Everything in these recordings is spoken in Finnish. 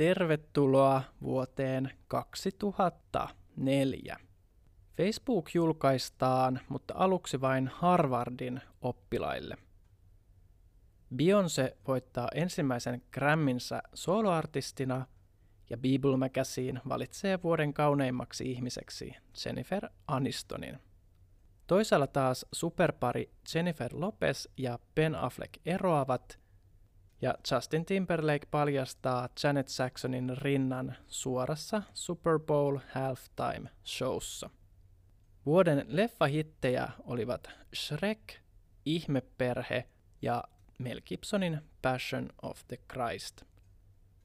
Tervetuloa vuoteen 2004. Facebook julkaistaan, mutta aluksi vain Harvardin oppilaille. Beyoncé voittaa ensimmäisen Gramminsä soloartistina ja Bible Magazine valitsee vuoden kauneimmaksi ihmiseksi Jennifer Anistonin. Toisaalla taas superpari Jennifer Lopez ja Ben Affleck eroavat ja Justin Timberlake paljastaa Janet Jacksonin rinnan suorassa Super Bowl halftime showssa. Vuoden leffahittejä olivat Shrek, Ihmeperhe ja Mel Gibsonin Passion of the Christ.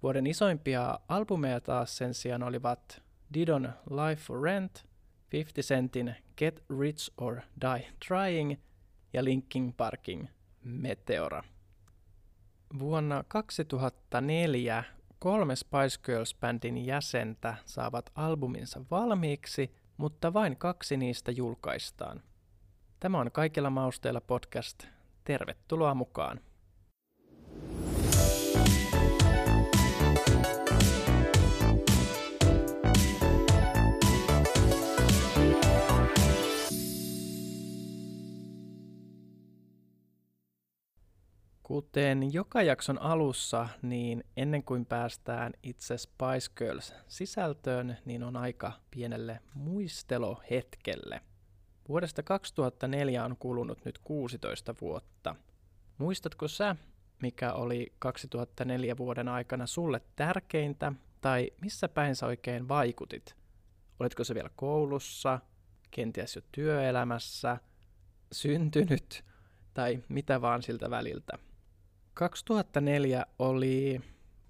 Vuoden isoimpia albumeja taas sen sijaan olivat Didon Life for Rent, 50 Centin Get Rich or Die Trying ja Linkin Parkin Meteora. Vuonna 2004 kolme Spice Girls-bändin jäsentä saavat albuminsa valmiiksi, mutta vain kaksi niistä julkaistaan. Tämä on Kaikilla mausteilla podcast. Tervetuloa mukaan! Kuten joka jakson alussa, niin ennen kuin päästään itse Spice Girls sisältöön, niin on aika pienelle muistelohetkelle. Vuodesta 2004 on kulunut nyt 16 vuotta. Muistatko sä, mikä oli 2004 vuoden aikana sulle tärkeintä, tai missä päin sä oikein vaikutit? Olitko se vielä koulussa, kenties jo työelämässä, syntynyt, tai mitä vaan siltä väliltä? 2004 oli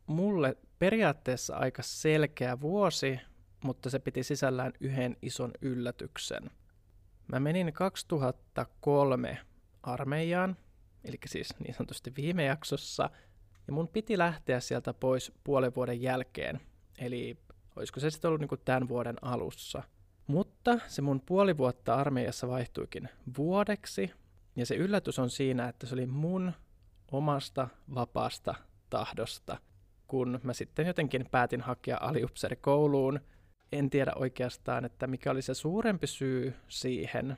mulle periaatteessa aika selkeä vuosi, mutta se piti sisällään yhden ison yllätyksen. Mä menin 2003 armeijaan, eli siis niin sanotusti viime jaksossa, ja mun piti lähteä sieltä pois puolen vuoden jälkeen, eli olisiko se sitten ollut niin tämän vuoden alussa. Mutta se mun puoli vuotta armeijassa vaihtuikin vuodeksi, ja se yllätys on siinä, että se oli mun omasta vapaasta tahdosta, kun mä sitten jotenkin päätin hakea aliupseerikouluun. En tiedä oikeastaan, että mikä oli se suurempi syy siihen,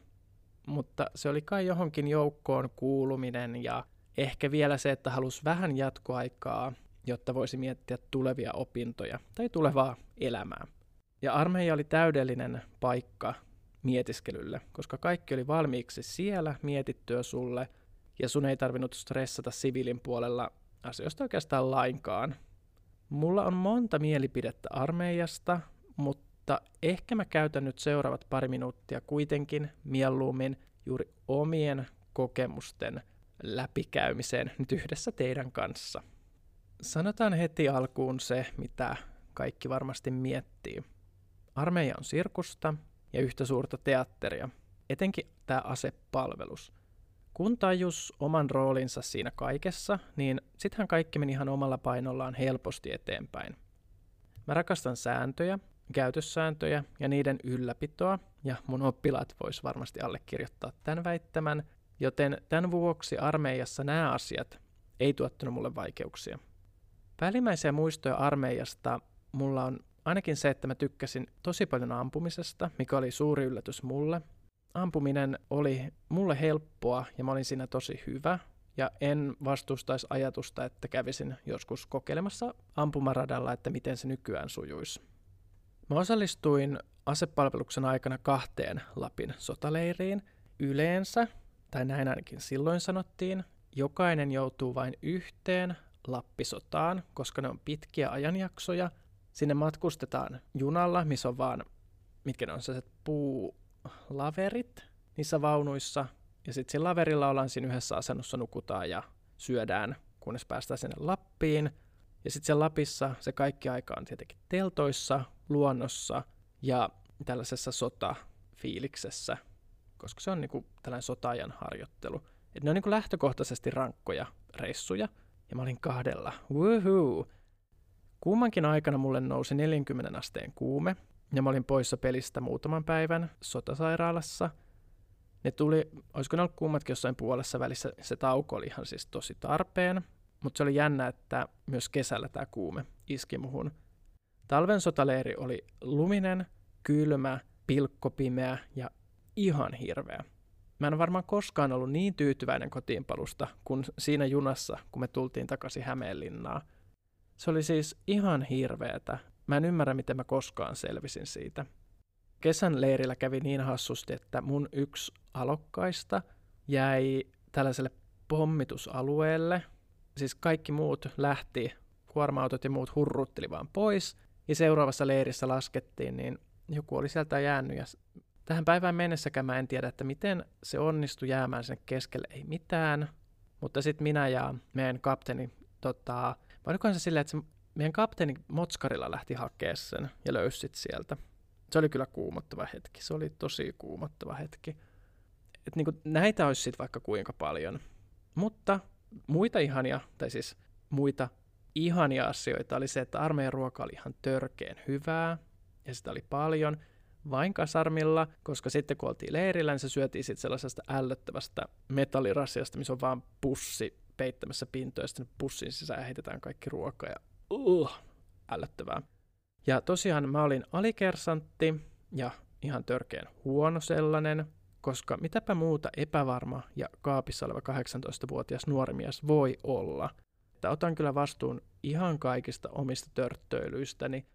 mutta se oli kai johonkin joukkoon kuuluminen ja ehkä vielä se, että halusi vähän jatkoaikaa, jotta voisi miettiä tulevia opintoja tai tulevaa elämää. Ja armeija oli täydellinen paikka mietiskelylle, koska kaikki oli valmiiksi siellä mietittyä sulle – ja sun ei tarvinnut stressata siviilin puolella asioista oikeastaan lainkaan. Mulla on monta mielipidettä armeijasta, mutta ehkä mä käytän nyt seuraavat pari minuuttia kuitenkin mieluummin juuri omien kokemusten läpikäymiseen nyt yhdessä teidän kanssa. Sanotaan heti alkuun se, mitä kaikki varmasti miettii. Armeija on sirkusta ja yhtä suurta teatteria, etenkin tämä asepalvelus – kun tajus oman roolinsa siinä kaikessa, niin sittenhän kaikki meni ihan omalla painollaan helposti eteenpäin. Mä rakastan sääntöjä, käytössääntöjä ja niiden ylläpitoa, ja mun oppilaat vois varmasti allekirjoittaa tämän väittämän, joten tämän vuoksi armeijassa nämä asiat ei tuottanut mulle vaikeuksia. Päällimmäisiä muistoja armeijasta mulla on ainakin se, että mä tykkäsin tosi paljon ampumisesta, mikä oli suuri yllätys mulle, ampuminen oli mulle helppoa ja mä olin siinä tosi hyvä. Ja en vastustaisi ajatusta, että kävisin joskus kokeilemassa ampumaradalla, että miten se nykyään sujuisi. Mä osallistuin asepalveluksen aikana kahteen Lapin sotaleiriin. Yleensä, tai näin ainakin silloin sanottiin, jokainen joutuu vain yhteen Lappisotaan, koska ne on pitkiä ajanjaksoja. Sinne matkustetaan junalla, missä on vaan, mitkä ne on sellaiset puu, laverit niissä vaunuissa, ja sitten siinä laverilla ollaan siinä yhdessä asennossa, nukutaan ja syödään, kunnes päästään sinne Lappiin. Ja sitten siellä Lapissa se kaikki aika on tietenkin teltoissa, luonnossa ja tällaisessa sotafiiliksessä, koska se on niinku tällainen sotaajan harjoittelu. Et ne on niinku lähtökohtaisesti rankkoja reissuja, ja mä olin kahdella. Woohoo! Kummankin aikana mulle nousi 40 asteen kuume, ja mä olin poissa pelistä muutaman päivän sotasairaalassa. Ne tuli, olisiko ne ollut kummatkin jossain puolessa välissä, se tauko oli ihan siis tosi tarpeen. mutta se oli jännä, että myös kesällä tämä kuume iski muhun. Talven sotaleiri oli luminen, kylmä, pilkkopimeä ja ihan hirveä. Mä en varmaan koskaan ollut niin tyytyväinen kotiinpalusta kuin siinä junassa, kun me tultiin takaisin Hämeenlinnaan. Se oli siis ihan hirveetä. Mä en ymmärrä, miten mä koskaan selvisin siitä. Kesän leirillä kävi niin hassusti, että mun yksi alokkaista jäi tällaiselle pommitusalueelle. Siis kaikki muut lähti, kuorma-autot ja muut hurrutteli vaan pois. Ja seuraavassa leirissä laskettiin, niin joku oli sieltä jäänyt ja tähän päivään mennessäkään mä en tiedä, että miten se onnistui jäämään sinne keskelle, ei mitään. Mutta sitten minä ja meidän kapteeni, tota, olikohan se silleen, että se meidän kapteeni Motskarilla lähti hakemaan sen ja löysi sit sieltä. Se oli kyllä kuumottava hetki, se oli tosi kuumottava hetki. Et niinku, näitä olisi sitten vaikka kuinka paljon. Mutta muita ihania, tai siis muita ihania asioita oli se, että armeijan ruoka oli ihan törkeen hyvää, ja sitä oli paljon, vain kasarmilla, koska sitten kun oltiin leirillä, niin se syötiin sitten sellaisesta ällöttävästä metallirasiasta, missä on vaan pussi peittämässä pintoja, ja sitten pussin sisään heitetään kaikki ruoka, ja uh, ällöttävää. Ja tosiaan mä olin alikersantti, ja ihan törkeän huono sellainen, koska mitäpä muuta epävarma ja kaapissa oleva 18-vuotias nuori mies voi olla. Että otan kyllä vastuun ihan kaikista omista törttöilyistäni.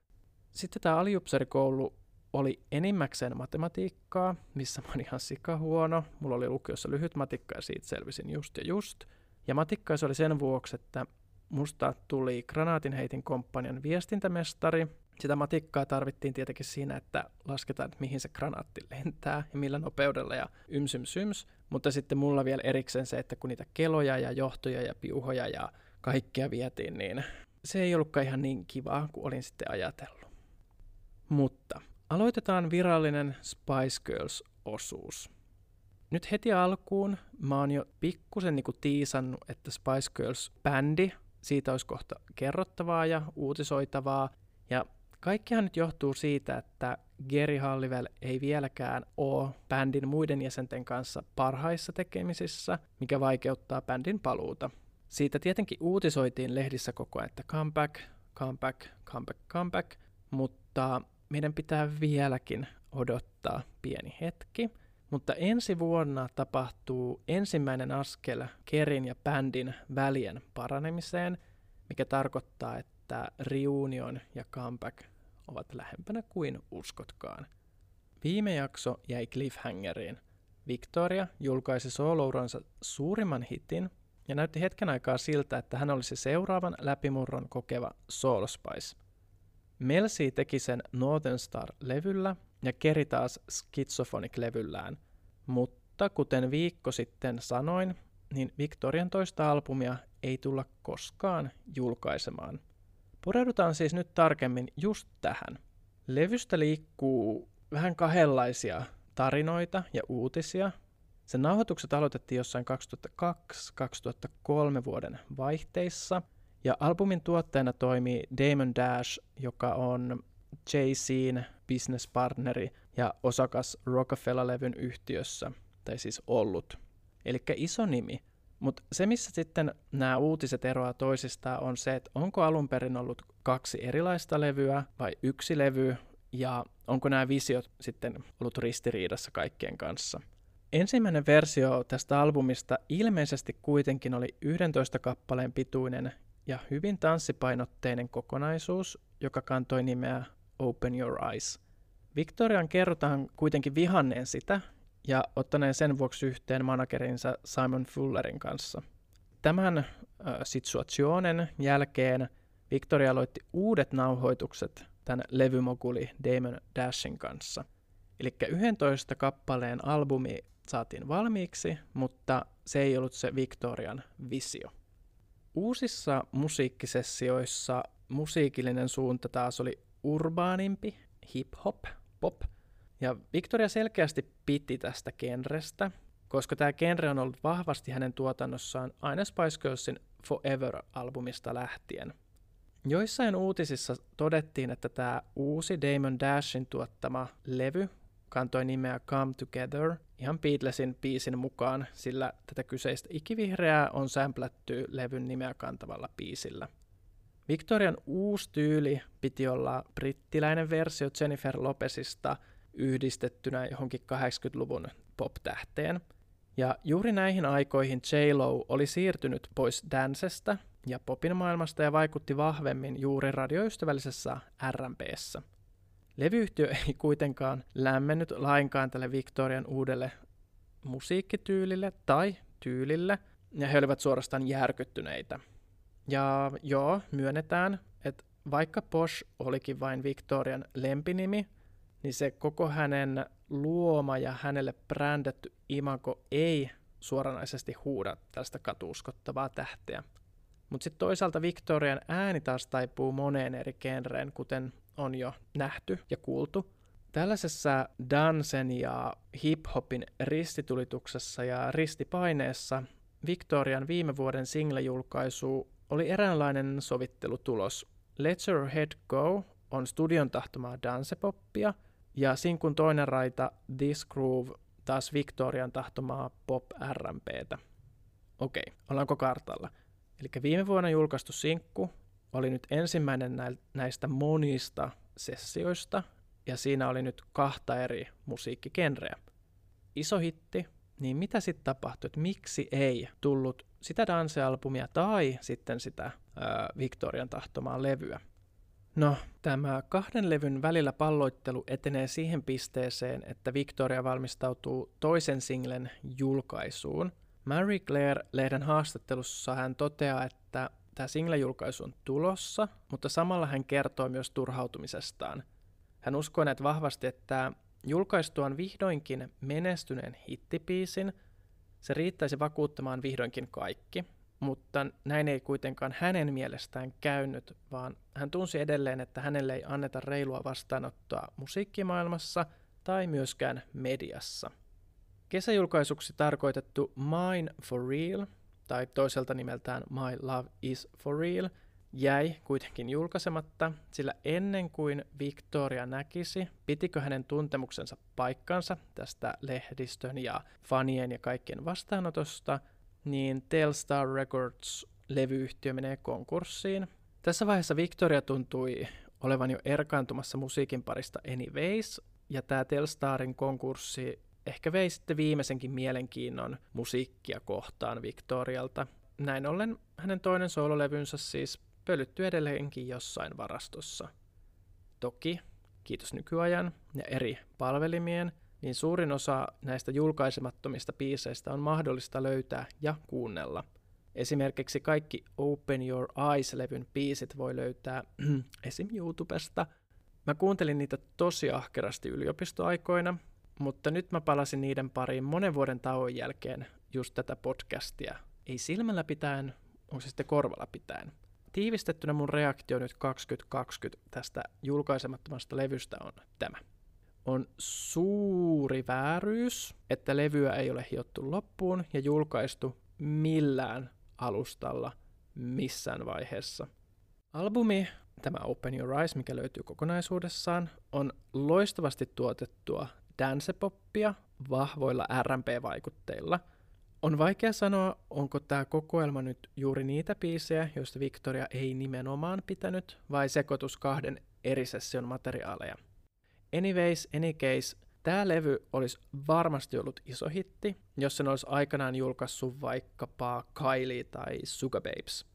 Sitten tämä aliupserikoulu oli enimmäkseen matematiikkaa, missä mä olin ihan sikahuono. Mulla oli lukiossa lyhyt matikka ja siitä selvisin just ja just. Ja matikka se oli sen vuoksi, että musta tuli granaatinheitin komppanian viestintämestari. Sitä matikkaa tarvittiin tietenkin siinä, että lasketaan, että mihin se granaatti lentää ja millä nopeudella ja ymsym syms. Mutta sitten mulla vielä erikseen se, että kun niitä keloja ja johtoja ja piuhoja ja kaikkea vietiin, niin se ei ollutkaan ihan niin kivaa kuin olin sitten ajatellut. Mutta aloitetaan virallinen Spice Girls-osuus. Nyt heti alkuun mä oon jo pikkusen niinku tiisannut, että Spice Girls-bändi, siitä olisi kohta kerrottavaa ja uutisoitavaa. Ja kaikkihan nyt johtuu siitä, että Geri Hallivel ei vieläkään ole bändin muiden jäsenten kanssa parhaissa tekemisissä, mikä vaikeuttaa bändin paluuta. Siitä tietenkin uutisoitiin lehdissä koko ajan, että comeback, comeback, comeback, comeback, mutta meidän pitää vieläkin odottaa pieni hetki. Mutta ensi vuonna tapahtuu ensimmäinen askel Kerin ja bändin välien paranemiseen, mikä tarkoittaa, että reunion ja comeback ovat lähempänä kuin uskotkaan. Viime jakso jäi cliffhangeriin. Victoria julkaisi soolouransa suurimman hitin ja näytti hetken aikaa siltä, että hän olisi seuraavan läpimurron kokeva Soul Spice. Melsi teki sen Northern Star-levyllä ja Keri taas Schizophronic-levyllään, mutta kuten viikko sitten sanoin, niin Victorian toista albumia ei tulla koskaan julkaisemaan. Pureudutaan siis nyt tarkemmin just tähän. Levystä liikkuu vähän kahdenlaisia tarinoita ja uutisia. Sen nauhoitukset aloitettiin jossain 2002-2003 vuoden vaihteissa – ja albumin tuottajana toimii Damon Dash, joka on Jay-Zin businesspartneri ja osakas Rockefeller-levyn yhtiössä, tai siis ollut. Eli iso nimi. Mutta se, missä sitten nämä uutiset eroaa toisistaan, on se, että onko alun perin ollut kaksi erilaista levyä vai yksi levy, ja onko nämä visiot sitten ollut ristiriidassa kaikkien kanssa. Ensimmäinen versio tästä albumista ilmeisesti kuitenkin oli 11 kappaleen pituinen ja hyvin tanssipainotteinen kokonaisuus, joka kantoi nimeä Open Your Eyes. Victorian kerrotaan kuitenkin vihanneen sitä ja ottaneen sen vuoksi yhteen managerinsa Simon Fullerin kanssa. Tämän äh, situationen jälkeen Victoria aloitti uudet nauhoitukset tämän levymoguli Damon Dashin kanssa. Eli 11 kappaleen albumi saatiin valmiiksi, mutta se ei ollut se Victorian visio. Uusissa musiikkisessioissa musiikillinen suunta taas oli urbaanimpi, hip-hop, pop. Ja Victoria selkeästi piti tästä genrestä, koska tämä genre on ollut vahvasti hänen tuotannossaan aina Spice Girlsin Forever-albumista lähtien. Joissain uutisissa todettiin, että tämä uusi Damon Dashin tuottama levy kantoi nimeä Come Together ihan Beatlesin biisin mukaan, sillä tätä kyseistä ikivihreää on sämplätty levyn nimeä kantavalla biisillä. Victorian uusi tyyli piti olla brittiläinen versio Jennifer Lopezista yhdistettynä johonkin 80-luvun pop-tähteen. Ja juuri näihin aikoihin J-Lo oli siirtynyt pois dancestä ja popin maailmasta ja vaikutti vahvemmin juuri radioystävällisessä R&Bssä. Levyyhtiö ei kuitenkaan lämmennyt lainkaan tälle Victorian uudelle musiikkityylille tai tyylille, ja he olivat suorastaan järkyttyneitä. Ja joo, myönnetään, että vaikka Posh olikin vain Victorian lempinimi, niin se koko hänen luoma ja hänelle brändätty imago ei suoranaisesti huuda tästä katuuskottavaa tähteä. Mutta sitten toisaalta Victorian ääni taas taipuu moneen eri genreen, kuten on jo nähty ja kuultu. Tällaisessa dansen ja hip-hopin ristitulituksessa ja ristipaineessa Victorian viime vuoden single-julkaisu oli eräänlainen sovittelutulos. Let Your Head Go on studion tahtomaa dansepoppia ja sinkun toinen raita This Groove taas Victorian tahtomaa pop R&Btä. Okei, ollaanko kartalla? Eli viime vuonna julkaistu sinkku oli nyt ensimmäinen näistä monista sessioista, ja siinä oli nyt kahta eri musiikkikenreä. Iso hitti, niin mitä sitten tapahtui, että miksi ei tullut sitä dansealbumia tai sitten sitä ää, Victorian tahtomaa levyä? No, tämä kahden levyn välillä palloittelu etenee siihen pisteeseen, että Victoria valmistautuu toisen singlen julkaisuun. Mary Claire-lehden haastattelussa hän toteaa, että tämä single-julkaisu on tulossa, mutta samalla hän kertoo myös turhautumisestaan. Hän uskoo näet vahvasti, että julkaistuaan vihdoinkin menestyneen hittipiisin, se riittäisi vakuuttamaan vihdoinkin kaikki, mutta näin ei kuitenkaan hänen mielestään käynyt, vaan hän tunsi edelleen, että hänelle ei anneta reilua vastaanottoa musiikkimaailmassa tai myöskään mediassa. Kesäjulkaisuksi tarkoitettu Mine for Real – tai toiselta nimeltään My Love is for Real, jäi kuitenkin julkaisematta, sillä ennen kuin Victoria näkisi, pitikö hänen tuntemuksensa paikkansa tästä lehdistön ja fanien ja kaikkien vastaanotosta, niin Telstar Records levyyhtiö menee konkurssiin. Tässä vaiheessa Victoria tuntui olevan jo erkaantumassa musiikin parista anyways, ja tämä Telstarin konkurssi ehkä vei sitten viimeisenkin mielenkiinnon musiikkia kohtaan Victorialta. Näin ollen hänen toinen soololevynsä siis pölyttyy edelleenkin jossain varastossa. Toki, kiitos nykyajan ja eri palvelimien, niin suurin osa näistä julkaisemattomista biiseistä on mahdollista löytää ja kuunnella. Esimerkiksi kaikki Open Your Eyes-levyn biisit voi löytää esim. YouTubesta. Mä kuuntelin niitä tosi ahkerasti yliopistoaikoina, mutta nyt mä palasin niiden pariin monen vuoden tauon jälkeen just tätä podcastia. Ei silmällä pitäen, onko se sitten korvalla pitäen. Tiivistettynä mun reaktio nyt 2020 tästä julkaisemattomasta levystä on tämä. On suuri vääryys, että levyä ei ole hiottu loppuun ja julkaistu millään alustalla missään vaiheessa. Albumi, tämä Open Your Eyes, mikä löytyy kokonaisuudessaan, on loistavasti tuotettua dancepoppia vahvoilla R&B-vaikutteilla. On vaikea sanoa, onko tämä kokoelma nyt juuri niitä biisejä, joista Victoria ei nimenomaan pitänyt, vai sekoitus kahden eri session materiaaleja. Anyways, any case, tämä levy olisi varmasti ollut iso hitti, jos sen olisi aikanaan julkaissut vaikkapa Kylie tai Sugar Babes.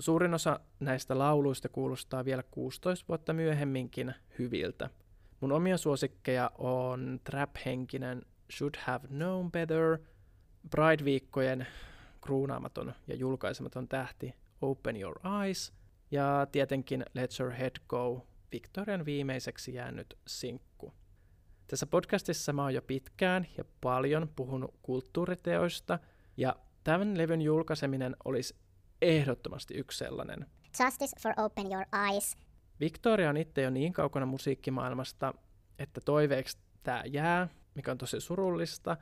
Suurin osa näistä lauluista kuulostaa vielä 16 vuotta myöhemminkin hyviltä – Mun omia suosikkeja on Trap-henkinen Should Have Known Better, Pride-viikkojen kruunaamaton ja julkaisematon tähti Open Your Eyes ja tietenkin Let Your Head Go, Victorian viimeiseksi jäänyt sinkku. Tässä podcastissa mä oon jo pitkään ja paljon puhunut kulttuuriteoista ja tämän levyn julkaiseminen olisi ehdottomasti yksi sellainen. Justice for Open Your Eyes Victoria on itse jo niin kaukana musiikkimaailmasta, että toiveeksi tämä jää, mikä on tosi surullista.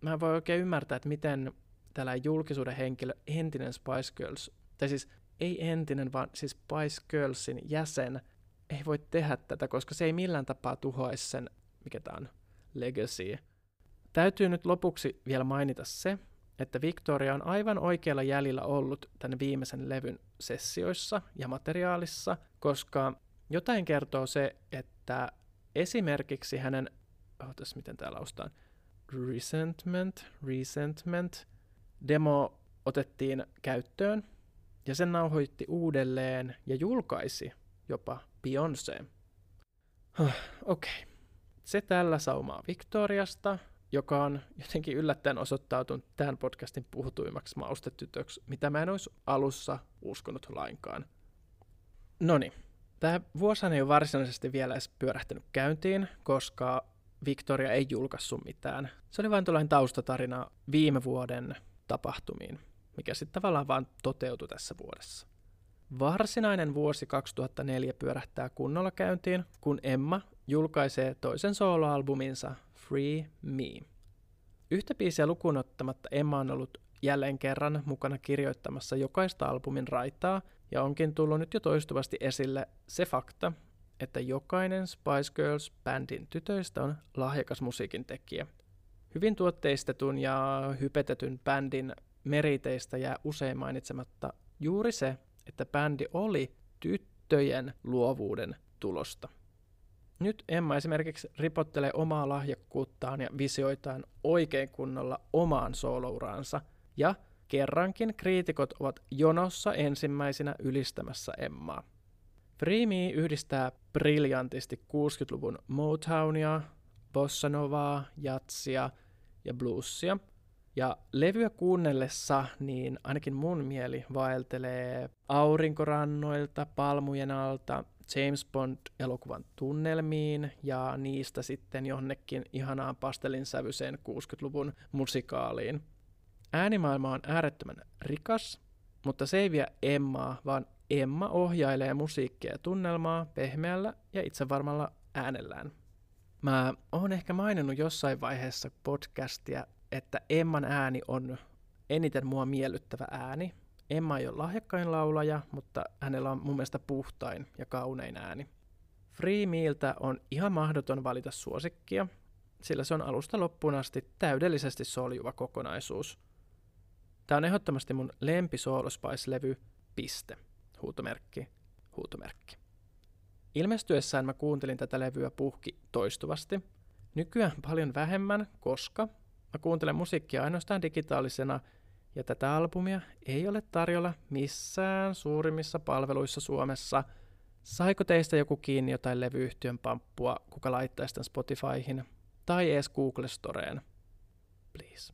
Mä en voi oikein ymmärtää, että miten tällä julkisuuden henkilö, entinen Spice Girls, tai siis ei entinen, vaan siis Spice Girlsin jäsen, ei voi tehdä tätä, koska se ei millään tapaa tuhoaisi sen, mikä tämä on, Legacy. Täytyy nyt lopuksi vielä mainita se, että Victoria on aivan oikealla jäljellä ollut tämän viimeisen levyn sessioissa ja materiaalissa, koska jotain kertoo se, että esimerkiksi hänen, ootas miten täällä ostaan, Resentment, Resentment, demo otettiin käyttöön ja sen nauhoitti uudelleen ja julkaisi jopa Beyoncé. Huh, Okei. Okay. Se tällä saumaa Victoriasta, joka on jotenkin yllättäen osoittautunut tämän podcastin puhutuimmaksi maustetytöksi, mitä mä en olisi alussa uskonut lainkaan. Noni, tämä vuosihan ei ole varsinaisesti vielä edes pyörähtänyt käyntiin, koska Victoria ei julkaissut mitään. Se oli vain tällainen taustatarina viime vuoden tapahtumiin, mikä sitten tavallaan vaan toteutui tässä vuodessa. Varsinainen vuosi 2004 pyörähtää kunnolla käyntiin, kun Emma julkaisee toisen soloalbuminsa Free Me. Yhtä biisiä lukuun ottamatta Emma on ollut jälleen kerran mukana kirjoittamassa jokaista albumin raitaa, ja onkin tullut nyt jo toistuvasti esille se fakta, että jokainen Spice Girls-bändin tytöistä on lahjakas musiikin tekijä. Hyvin tuotteistetun ja hypetetyn bändin meriteistä jää usein mainitsematta juuri se, että bändi oli tyttöjen luovuuden tulosta. Nyt Emma esimerkiksi ripottelee omaa lahjakkuuttaan ja visioitaan oikein kunnolla omaan soolouraansa, ja kerrankin kriitikot ovat jonossa ensimmäisenä ylistämässä Emmaa. Me yhdistää briljantisti 60-luvun Motownia, bossanovaa, jatsia ja bluesia. Ja levyä kuunnellessa, niin ainakin mun mieli vaeltelee aurinkorannoilta, palmujen alta, James Bond-elokuvan tunnelmiin ja niistä sitten jonnekin ihanaan pastelinsävyiseen 60-luvun musikaaliin. Äänimaailma on äärettömän rikas, mutta se ei vie Emmaa, vaan Emma ohjailee musiikkia ja tunnelmaa pehmeällä ja itsevarmalla äänellään. Mä oon ehkä maininnut jossain vaiheessa podcastia, että Emman ääni on eniten mua miellyttävä ääni. Emma ei ole lahjakkain laulaja, mutta hänellä on mun mielestä puhtain ja kaunein ääni. Free Mealtä on ihan mahdoton valita suosikkia, sillä se on alusta loppuun asti täydellisesti soljuva kokonaisuus. Tämä on ehdottomasti mun lempi levy piste huutomerkki, huutomerkki. Ilmestyessään mä kuuntelin tätä levyä puhki toistuvasti. Nykyään paljon vähemmän, koska mä kuuntelen musiikkia ainoastaan digitaalisena ja tätä albumia ei ole tarjolla missään suurimmissa palveluissa Suomessa. Saiko teistä joku kiinni jotain levyyhtiön pamppua, kuka laittaisi tämän Spotifyhin tai edes Google Storeen? Please.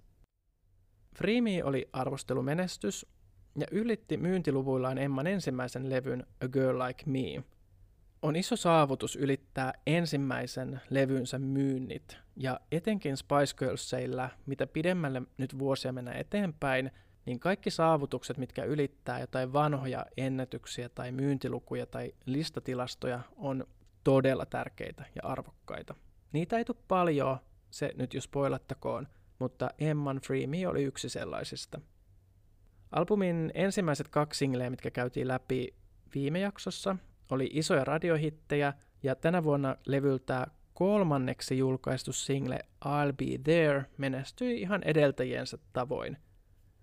Freemi oli arvostelumenestys ja ylitti myyntiluvuillaan Emman ensimmäisen levyn A Girl Like Me. On iso saavutus ylittää ensimmäisen levynsä myynnit, ja etenkin Spice Girlsilla, mitä pidemmälle nyt vuosia mennä eteenpäin, niin kaikki saavutukset, mitkä ylittää jotain vanhoja ennätyksiä tai myyntilukuja tai listatilastoja, on todella tärkeitä ja arvokkaita. Niitä ei tule paljon, se nyt jos spoilattakoon, mutta Emman Free Me oli yksi sellaisista – Albumin ensimmäiset kaksi singleä, mitkä käytiin läpi viime jaksossa, oli isoja radiohittejä, ja tänä vuonna levyltä kolmanneksi julkaistu single I'll Be There menestyi ihan edeltäjiensä tavoin.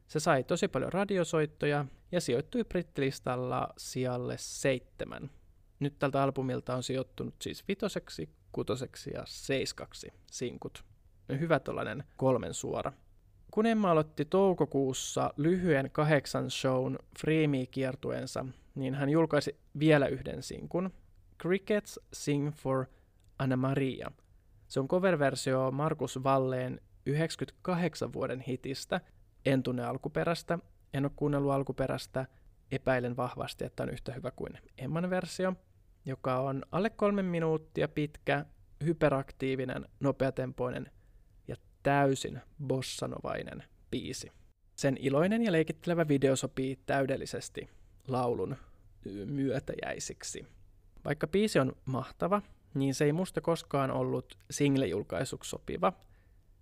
Se sai tosi paljon radiosoittoja ja sijoittui brittilistalla sijalle seitsemän. Nyt tältä albumilta on sijoittunut siis vitoseksi, kutoseksi ja seiskaksi sinkut. Hyvä tollanen kolmen suora. Kun Emma aloitti toukokuussa lyhyen kahdeksan shown Freemi-kiertueensa, niin hän julkaisi vielä yhden sinkun, Crickets Sing for Anna Maria. Se on cover-versio Markus Valleen 98 vuoden hitistä. En tunne alkuperäistä, en ole kuunnellut alkuperäistä, epäilen vahvasti, että on yhtä hyvä kuin Emman versio, joka on alle kolme minuuttia pitkä, hyperaktiivinen, nopeatempoinen – täysin bossanovainen biisi. Sen iloinen ja leikittelevä video sopii täydellisesti laulun myötäjäisiksi. Vaikka biisi on mahtava, niin se ei musta koskaan ollut single-julkaisuksi sopiva.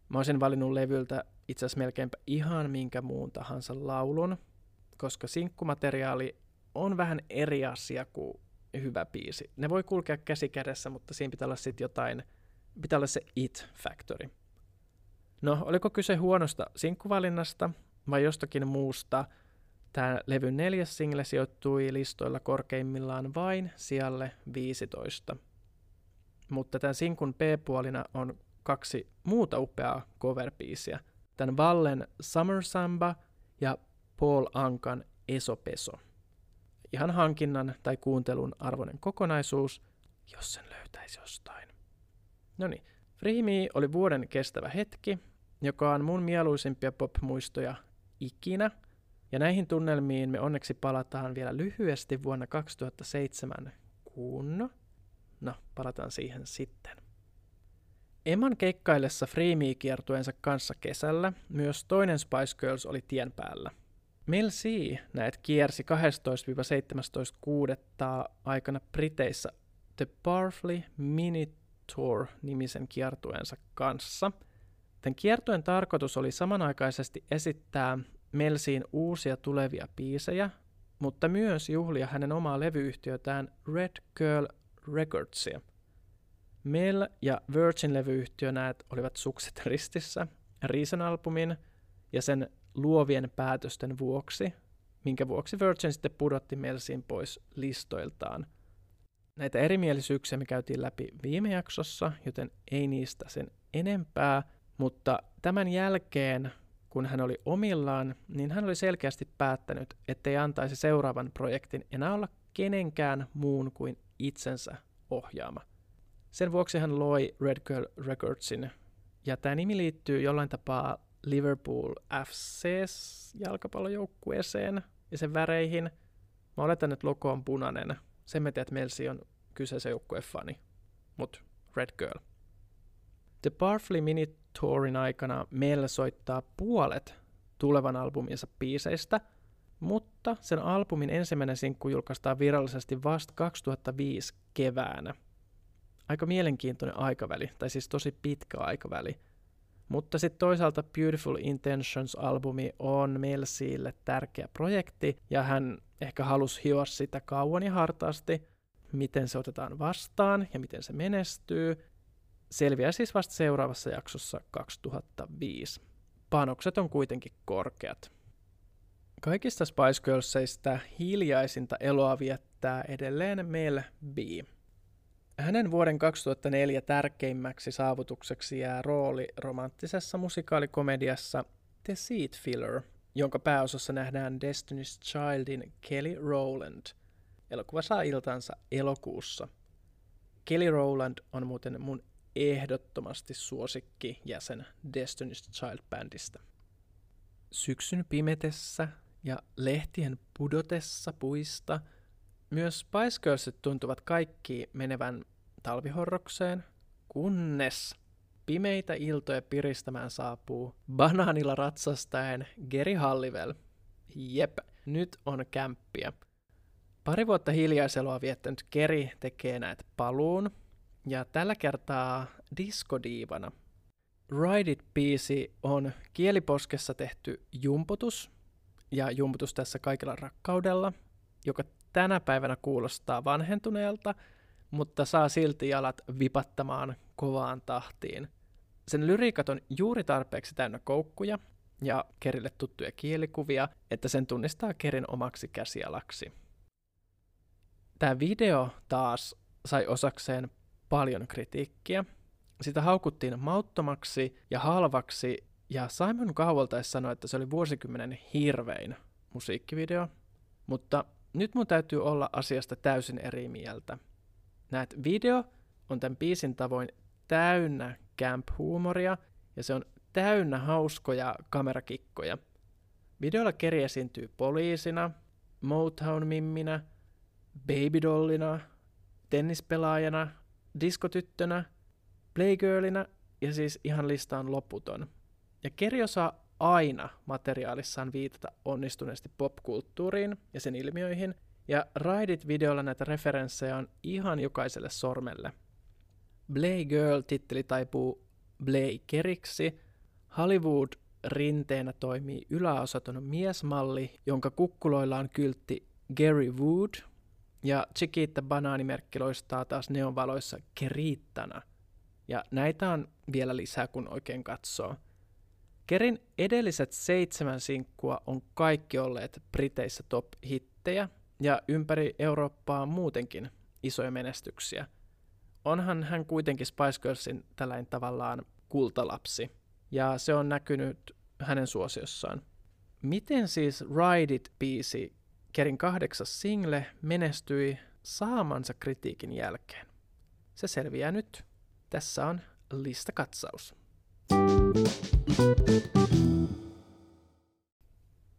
Mä olisin valinnut levyltä itse asiassa melkeinpä ihan minkä muun tahansa laulun, koska sinkkumateriaali on vähän eri asia kuin hyvä biisi. Ne voi kulkea käsi kädessä, mutta siinä pitää olla sitten jotain pitää olla se It Factory. No, oliko kyse huonosta sinkkuvalinnasta vai jostakin muusta? Tämä levy neljäs single sijoittui listoilla korkeimmillaan vain sijalle 15. Mutta tämän sinkun B-puolina on kaksi muuta upeaa cover Tämän Vallen Summer Samba ja Paul Ankan Esopeso. Ihan hankinnan tai kuuntelun arvoinen kokonaisuus, jos sen löytäisi jostain. No niin, Me oli vuoden kestävä hetki, joka on mun mieluisimpia pop-muistoja ikinä. Ja näihin tunnelmiin me onneksi palataan vielä lyhyesti vuonna 2007, kun... No, palataan siihen sitten. Emman keikkaillessa Free Me-kiertueensa kanssa kesällä myös toinen Spice Girls oli tien päällä. Mel C näet kiersi 12-17.6. aikana Briteissä The Barfley Mini Tour-nimisen kiertueensa kanssa. Tämän kiertueen tarkoitus oli samanaikaisesti esittää Melsiin uusia tulevia biisejä, mutta myös juhlia hänen omaa levyyhtiötään Red Girl Recordsia. Mel ja Virgin-levyyhtiö näet olivat sukset ristissä Reason-albumin ja sen luovien päätösten vuoksi, minkä vuoksi Virgin sitten pudotti Melsiin pois listoiltaan – Näitä erimielisyyksiä me käytiin läpi viime jaksossa, joten ei niistä sen enempää, mutta tämän jälkeen, kun hän oli omillaan, niin hän oli selkeästi päättänyt, ettei antaisi seuraavan projektin enää olla kenenkään muun kuin itsensä ohjaama. Sen vuoksi hän loi Red Girl Recordsin, ja tämä nimi liittyy jollain tapaa Liverpool FC jalkapallojoukkueeseen ja sen väreihin. Mä oletan, että logo on punainen, sen me että Melsi on kyseisen joukkueen fani, mutta Red Girl. The Barfley Mini Tourin aikana Mel soittaa puolet tulevan albuminsa biiseistä, mutta sen albumin ensimmäinen sinkku julkaistaan virallisesti vasta 2005 keväänä. Aika mielenkiintoinen aikaväli, tai siis tosi pitkä aikaväli. Mutta sitten toisaalta Beautiful Intentions-albumi on Melsiille tärkeä projekti, ja hän ehkä halusi hioa sitä kauan ja hartaasti, miten se otetaan vastaan ja miten se menestyy, selviää siis vasta seuraavassa jaksossa 2005. Panokset on kuitenkin korkeat. Kaikista Spice Girlsista hiljaisinta eloa viettää edelleen Mel B. Hänen vuoden 2004 tärkeimmäksi saavutukseksi jää rooli romanttisessa musikaalikomediassa The Seat Filler, jonka pääosassa nähdään Destiny's Childin Kelly Rowland – Elokuva saa iltansa elokuussa. Kelly Rowland on muuten mun ehdottomasti suosikki jäsen Destiny's Child-bändistä. Syksyn pimetessä ja lehtien pudotessa puista myös Spice Girlsit tuntuvat kaikki menevän talvihorrokseen, kunnes pimeitä iltoja piristämään saapuu banaanilla ratsastaen Geri Hallivel. Jep, nyt on kämppiä. Pari vuotta hiljaiseloa viettänyt Keri tekee näitä paluun, ja tällä kertaa diskodiivana. Ride It-biisi on kieliposkessa tehty jumputus, ja jumputus tässä kaikella rakkaudella, joka tänä päivänä kuulostaa vanhentuneelta, mutta saa silti jalat vipattamaan kovaan tahtiin. Sen lyriikat on juuri tarpeeksi täynnä koukkuja ja Kerille tuttuja kielikuvia, että sen tunnistaa Kerin omaksi käsialaksi. Tämä video taas sai osakseen paljon kritiikkiä. Sitä haukuttiin mauttomaksi ja halvaksi, ja Simon Cowell sanoi, että se oli vuosikymmenen hirvein musiikkivideo. Mutta nyt mun täytyy olla asiasta täysin eri mieltä. Näet, video on tämän biisin tavoin täynnä camp-huumoria, ja se on täynnä hauskoja kamerakikkoja. Videolla Keri esiintyy poliisina, Motown-mimminä babydollina, tennispelaajana, diskotyttönä, playgirlina ja siis ihan lista on loputon. Ja Keri osaa aina materiaalissaan viitata onnistuneesti popkulttuuriin ja sen ilmiöihin, ja Raidit-videolla näitä referenssejä on ihan jokaiselle sormelle. Blay Girl-titteli taipuu Blay Keriksi, Hollywood rinteenä toimii yläosaton miesmalli, jonka kukkuloilla on kyltti Gary Wood – ja Chiquita banaanimerkki loistaa taas neonvaloissa keriittana. Ja näitä on vielä lisää, kun oikein katsoo. Kerin edelliset seitsemän sinkkua on kaikki olleet Briteissä top-hittejä ja ympäri Eurooppaa muutenkin isoja menestyksiä. Onhan hän kuitenkin Spice Girlsin tällainen tavallaan kultalapsi, ja se on näkynyt hänen suosiossaan. Miten siis Ride It-biisi, Kerin kahdeksas single, menestyi saamansa kritiikin jälkeen? Se selviää nyt. Tässä on listakatsaus.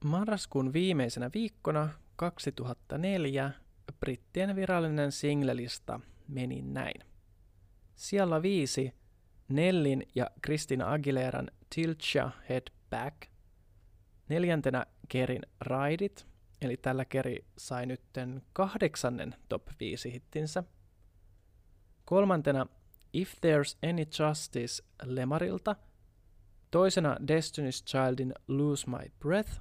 Marraskuun viimeisenä viikkona 2004 brittien virallinen singlelista meni näin. Siellä viisi Nellin ja Christina Aguileran Tilt Head Back. Neljäntenä Kerin Ride It, eli tällä Keri sai nytten kahdeksannen top 5 hittinsä. Kolmantena If There's Any Justice Lemarilta. Toisena Destiny's Childin Lose My Breath.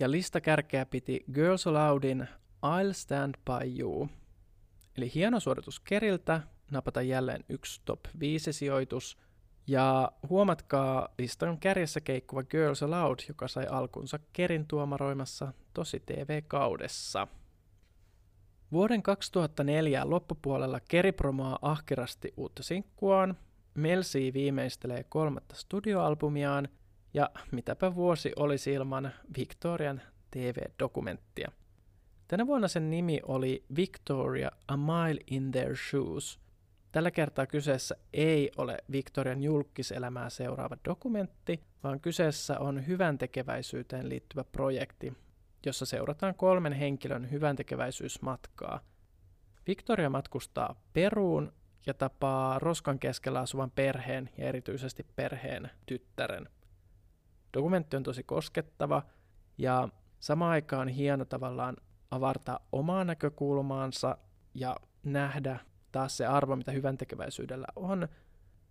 Ja lista kärkeä piti Girls Aloudin I'll Stand By You. Eli hieno suoritus Keriltä, napata jälleen yksi top 5 sijoitus. Ja huomatkaa listan kärjessä keikkuva Girls Aloud, joka sai alkunsa Kerin tuomaroimassa Tosi TV-kaudessa. Vuoden 2004 loppupuolella Keri promoaa ahkerasti uutta sinkkuaan, Melsi viimeistelee kolmatta studioalbumiaan ja mitäpä vuosi olisi ilman Victorian TV-dokumenttia. Tänä vuonna sen nimi oli Victoria A Mile in Their Shoes. Tällä kertaa kyseessä ei ole Victorian julkiselämää seuraava dokumentti, vaan kyseessä on hyvän tekeväisyyteen liittyvä projekti, jossa seurataan kolmen henkilön hyväntekeväisyysmatkaa. Victoria matkustaa Peruun ja tapaa Roskan keskellä asuvan perheen ja erityisesti perheen tyttären. Dokumentti on tosi koskettava ja samaan aikaan hieno tavallaan avartaa omaa näkökulmaansa ja nähdä taas se arvo, mitä hyvän tekeväisyydellä on.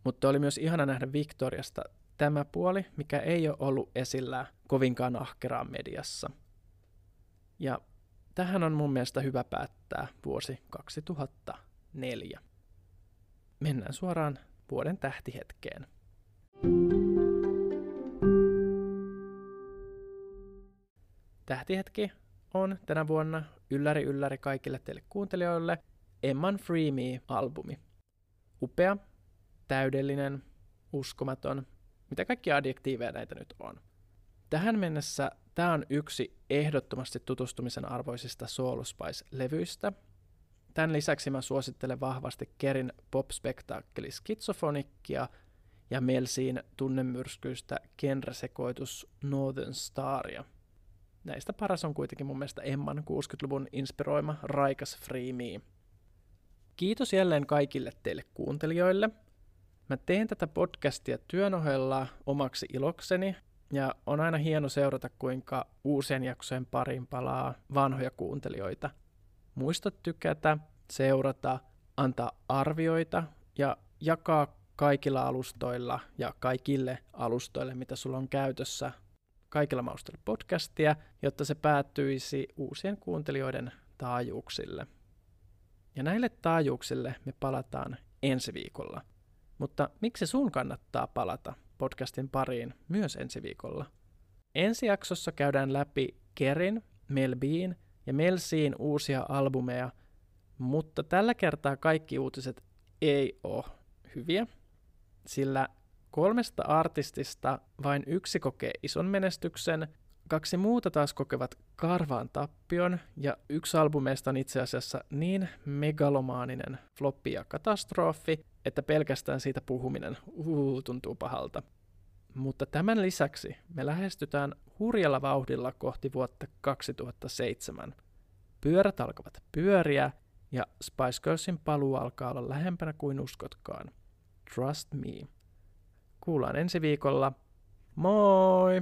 Mutta oli myös ihana nähdä Victoriasta tämä puoli, mikä ei ole ollut esillä kovinkaan ahkeraan mediassa. Ja tähän on mun mielestä hyvä päättää vuosi 2004. Mennään suoraan vuoden tähtihetkeen. Tähtihetki on tänä vuonna ylläri ylläri kaikille teille kuuntelijoille Emman Free Me-albumi. Upea, täydellinen, uskomaton, mitä kaikki adjektiiveja näitä nyt on. Tähän mennessä tämä on yksi ehdottomasti tutustumisen arvoisista Soul Spice-levyistä. Tämän lisäksi mä suosittelen vahvasti Kerin pop-spektaakkeli Schizofonikkia ja Melsiin tunnemyrskyistä genresekoitus Northern Staria – näistä paras on kuitenkin mun mielestä Emman 60-luvun inspiroima raikas Free Me. Kiitos jälleen kaikille teille kuuntelijoille. Mä teen tätä podcastia työn ohella omaksi ilokseni, ja on aina hieno seurata, kuinka uusien jaksojen pariin palaa vanhoja kuuntelijoita. Muista tykätä, seurata, antaa arvioita ja jakaa kaikilla alustoilla ja kaikille alustoille, mitä sulla on käytössä kaikilla maustella podcastia, jotta se päättyisi uusien kuuntelijoiden taajuuksille. Ja näille taajuuksille me palataan ensi viikolla. Mutta miksi sun kannattaa palata podcastin pariin myös ensi viikolla? Ensi jaksossa käydään läpi Kerin, Melbiin ja Melsiin uusia albumeja, mutta tällä kertaa kaikki uutiset ei ole hyviä, sillä Kolmesta artistista vain yksi kokee ison menestyksen, kaksi muuta taas kokevat karvaan tappion, ja yksi albumeista on itse asiassa niin megalomaaninen floppi ja katastrofi, että pelkästään siitä puhuminen uu, tuntuu pahalta. Mutta tämän lisäksi me lähestytään hurjalla vauhdilla kohti vuotta 2007. Pyörät alkavat pyöriä, ja Spice Girlsin paluu alkaa olla lähempänä kuin uskotkaan. Trust me. Kuullaan ensi viikolla. Moi!